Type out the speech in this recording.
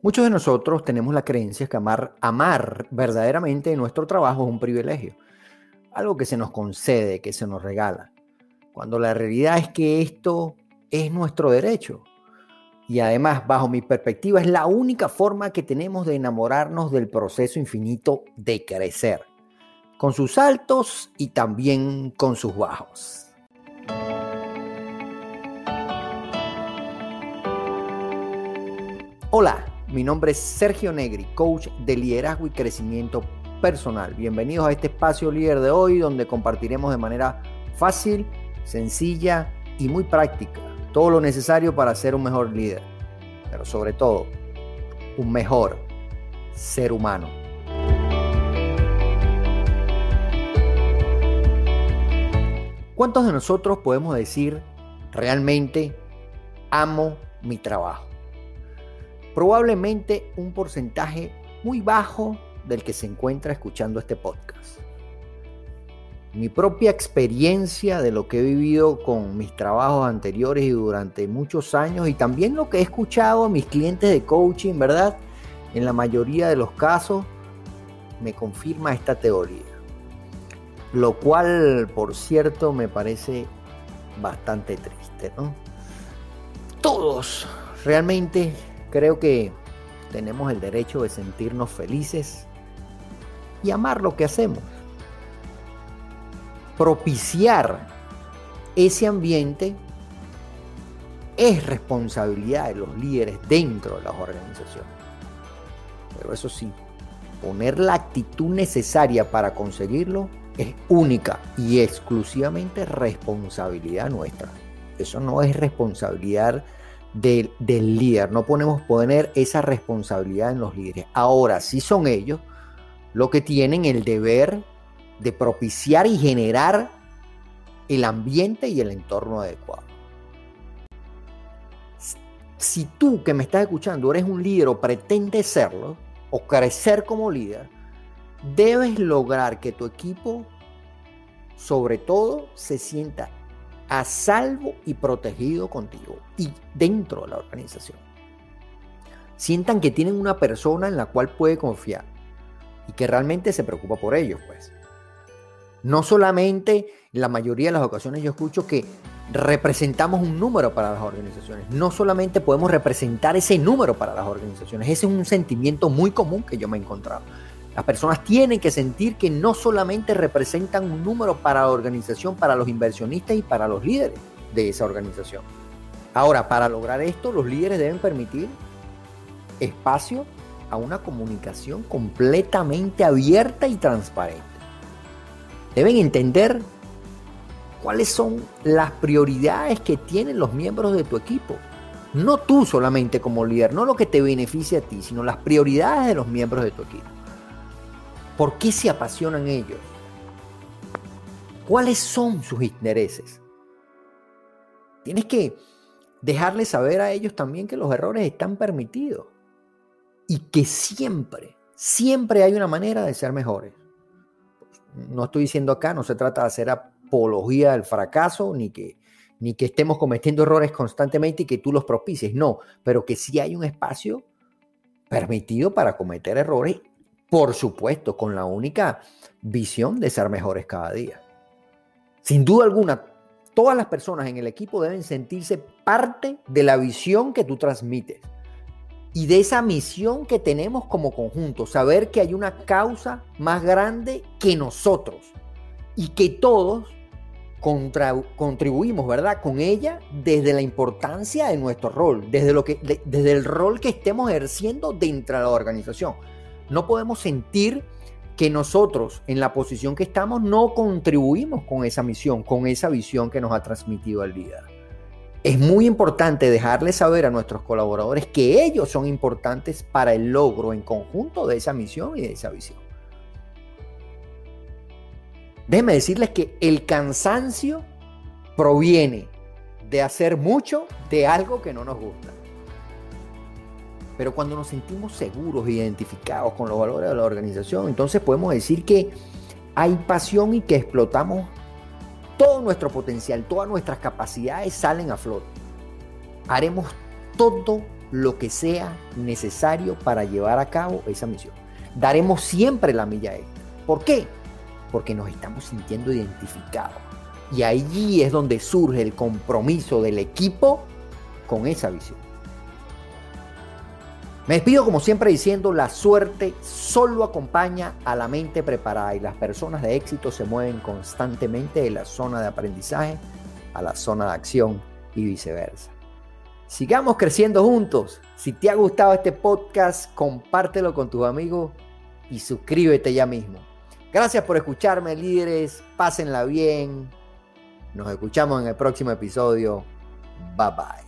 Muchos de nosotros tenemos la creencia que amar, amar verdaderamente nuestro trabajo es un privilegio, algo que se nos concede, que se nos regala, cuando la realidad es que esto es nuestro derecho. Y además, bajo mi perspectiva, es la única forma que tenemos de enamorarnos del proceso infinito de crecer, con sus altos y también con sus bajos. Hola, mi nombre es Sergio Negri, coach de liderazgo y crecimiento personal. Bienvenidos a este espacio líder de hoy donde compartiremos de manera fácil, sencilla y muy práctica todo lo necesario para ser un mejor líder, pero sobre todo un mejor ser humano. ¿Cuántos de nosotros podemos decir realmente amo mi trabajo? Probablemente un porcentaje muy bajo del que se encuentra escuchando este podcast. Mi propia experiencia de lo que he vivido con mis trabajos anteriores y durante muchos años y también lo que he escuchado a mis clientes de coaching, ¿verdad? En la mayoría de los casos me confirma esta teoría. Lo cual, por cierto, me parece bastante triste, ¿no? Todos realmente Creo que tenemos el derecho de sentirnos felices y amar lo que hacemos. Propiciar ese ambiente es responsabilidad de los líderes dentro de las organizaciones. Pero eso sí, poner la actitud necesaria para conseguirlo es única y exclusivamente responsabilidad nuestra. Eso no es responsabilidad del, líder. No podemos poner esa responsabilidad en los líderes. Ahora, sí son ellos los que tienen el deber de propiciar y generar el ambiente y el entorno adecuado. Si tú que me estás escuchando eres un líder o pretendes serlo, o crecer como líder, debes lograr que tu equipo, sobre todo, se sienta a salvo y protegido contigo y dentro de la organización. Sientan que tienen una persona en la cual puede confiar y que realmente se preocupa por ellos, pues. No solamente en la mayoría de las ocasiones yo escucho que representamos un número para las organizaciones. No solamente podemos representar ese número para las organizaciones. Ese es un sentimiento muy común que yo me he encontrado. Las personas tienen que sentir que no solamente representan un número para la organización, para los inversionistas y para los líderes de esa organización. Ahora, para lograr esto, los líderes deben permitir espacio a una comunicación completamente abierta y transparente. Deben entender cuáles son las prioridades que tienen los miembros de tu equipo. No tú solamente como líder, no lo que te beneficia a ti, sino las prioridades de los miembros de tu equipo. ¿Por qué se apasionan ellos? ¿Cuáles son sus intereses? Tienes que dejarles saber a ellos también que los errores están permitidos y que siempre, siempre hay una manera de ser mejores. No estoy diciendo acá, no se trata de hacer apología del fracaso ni que, ni que estemos cometiendo errores constantemente y que tú los propicies, no, pero que sí hay un espacio permitido para cometer errores por supuesto, con la única visión de ser mejores cada día. Sin duda alguna, todas las personas en el equipo deben sentirse parte de la visión que tú transmites y de esa misión que tenemos como conjunto, saber que hay una causa más grande que nosotros y que todos contribuimos, ¿verdad? Con ella desde la importancia de nuestro rol, desde, lo que, desde el rol que estemos ejerciendo dentro de la organización. No podemos sentir que nosotros, en la posición que estamos, no contribuimos con esa misión, con esa visión que nos ha transmitido el líder. Es muy importante dejarles saber a nuestros colaboradores que ellos son importantes para el logro en conjunto de esa misión y de esa visión. Déjenme decirles que el cansancio proviene de hacer mucho de algo que no nos gusta. Pero cuando nos sentimos seguros, identificados con los valores de la organización, entonces podemos decir que hay pasión y que explotamos todo nuestro potencial, todas nuestras capacidades salen a flote. Haremos todo lo que sea necesario para llevar a cabo esa misión. Daremos siempre la milla extra. ¿Por qué? Porque nos estamos sintiendo identificados. Y allí es donde surge el compromiso del equipo con esa visión. Me despido como siempre diciendo, la suerte solo acompaña a la mente preparada y las personas de éxito se mueven constantemente de la zona de aprendizaje a la zona de acción y viceversa. Sigamos creciendo juntos. Si te ha gustado este podcast, compártelo con tus amigos y suscríbete ya mismo. Gracias por escucharme, líderes. Pásenla bien. Nos escuchamos en el próximo episodio. Bye bye.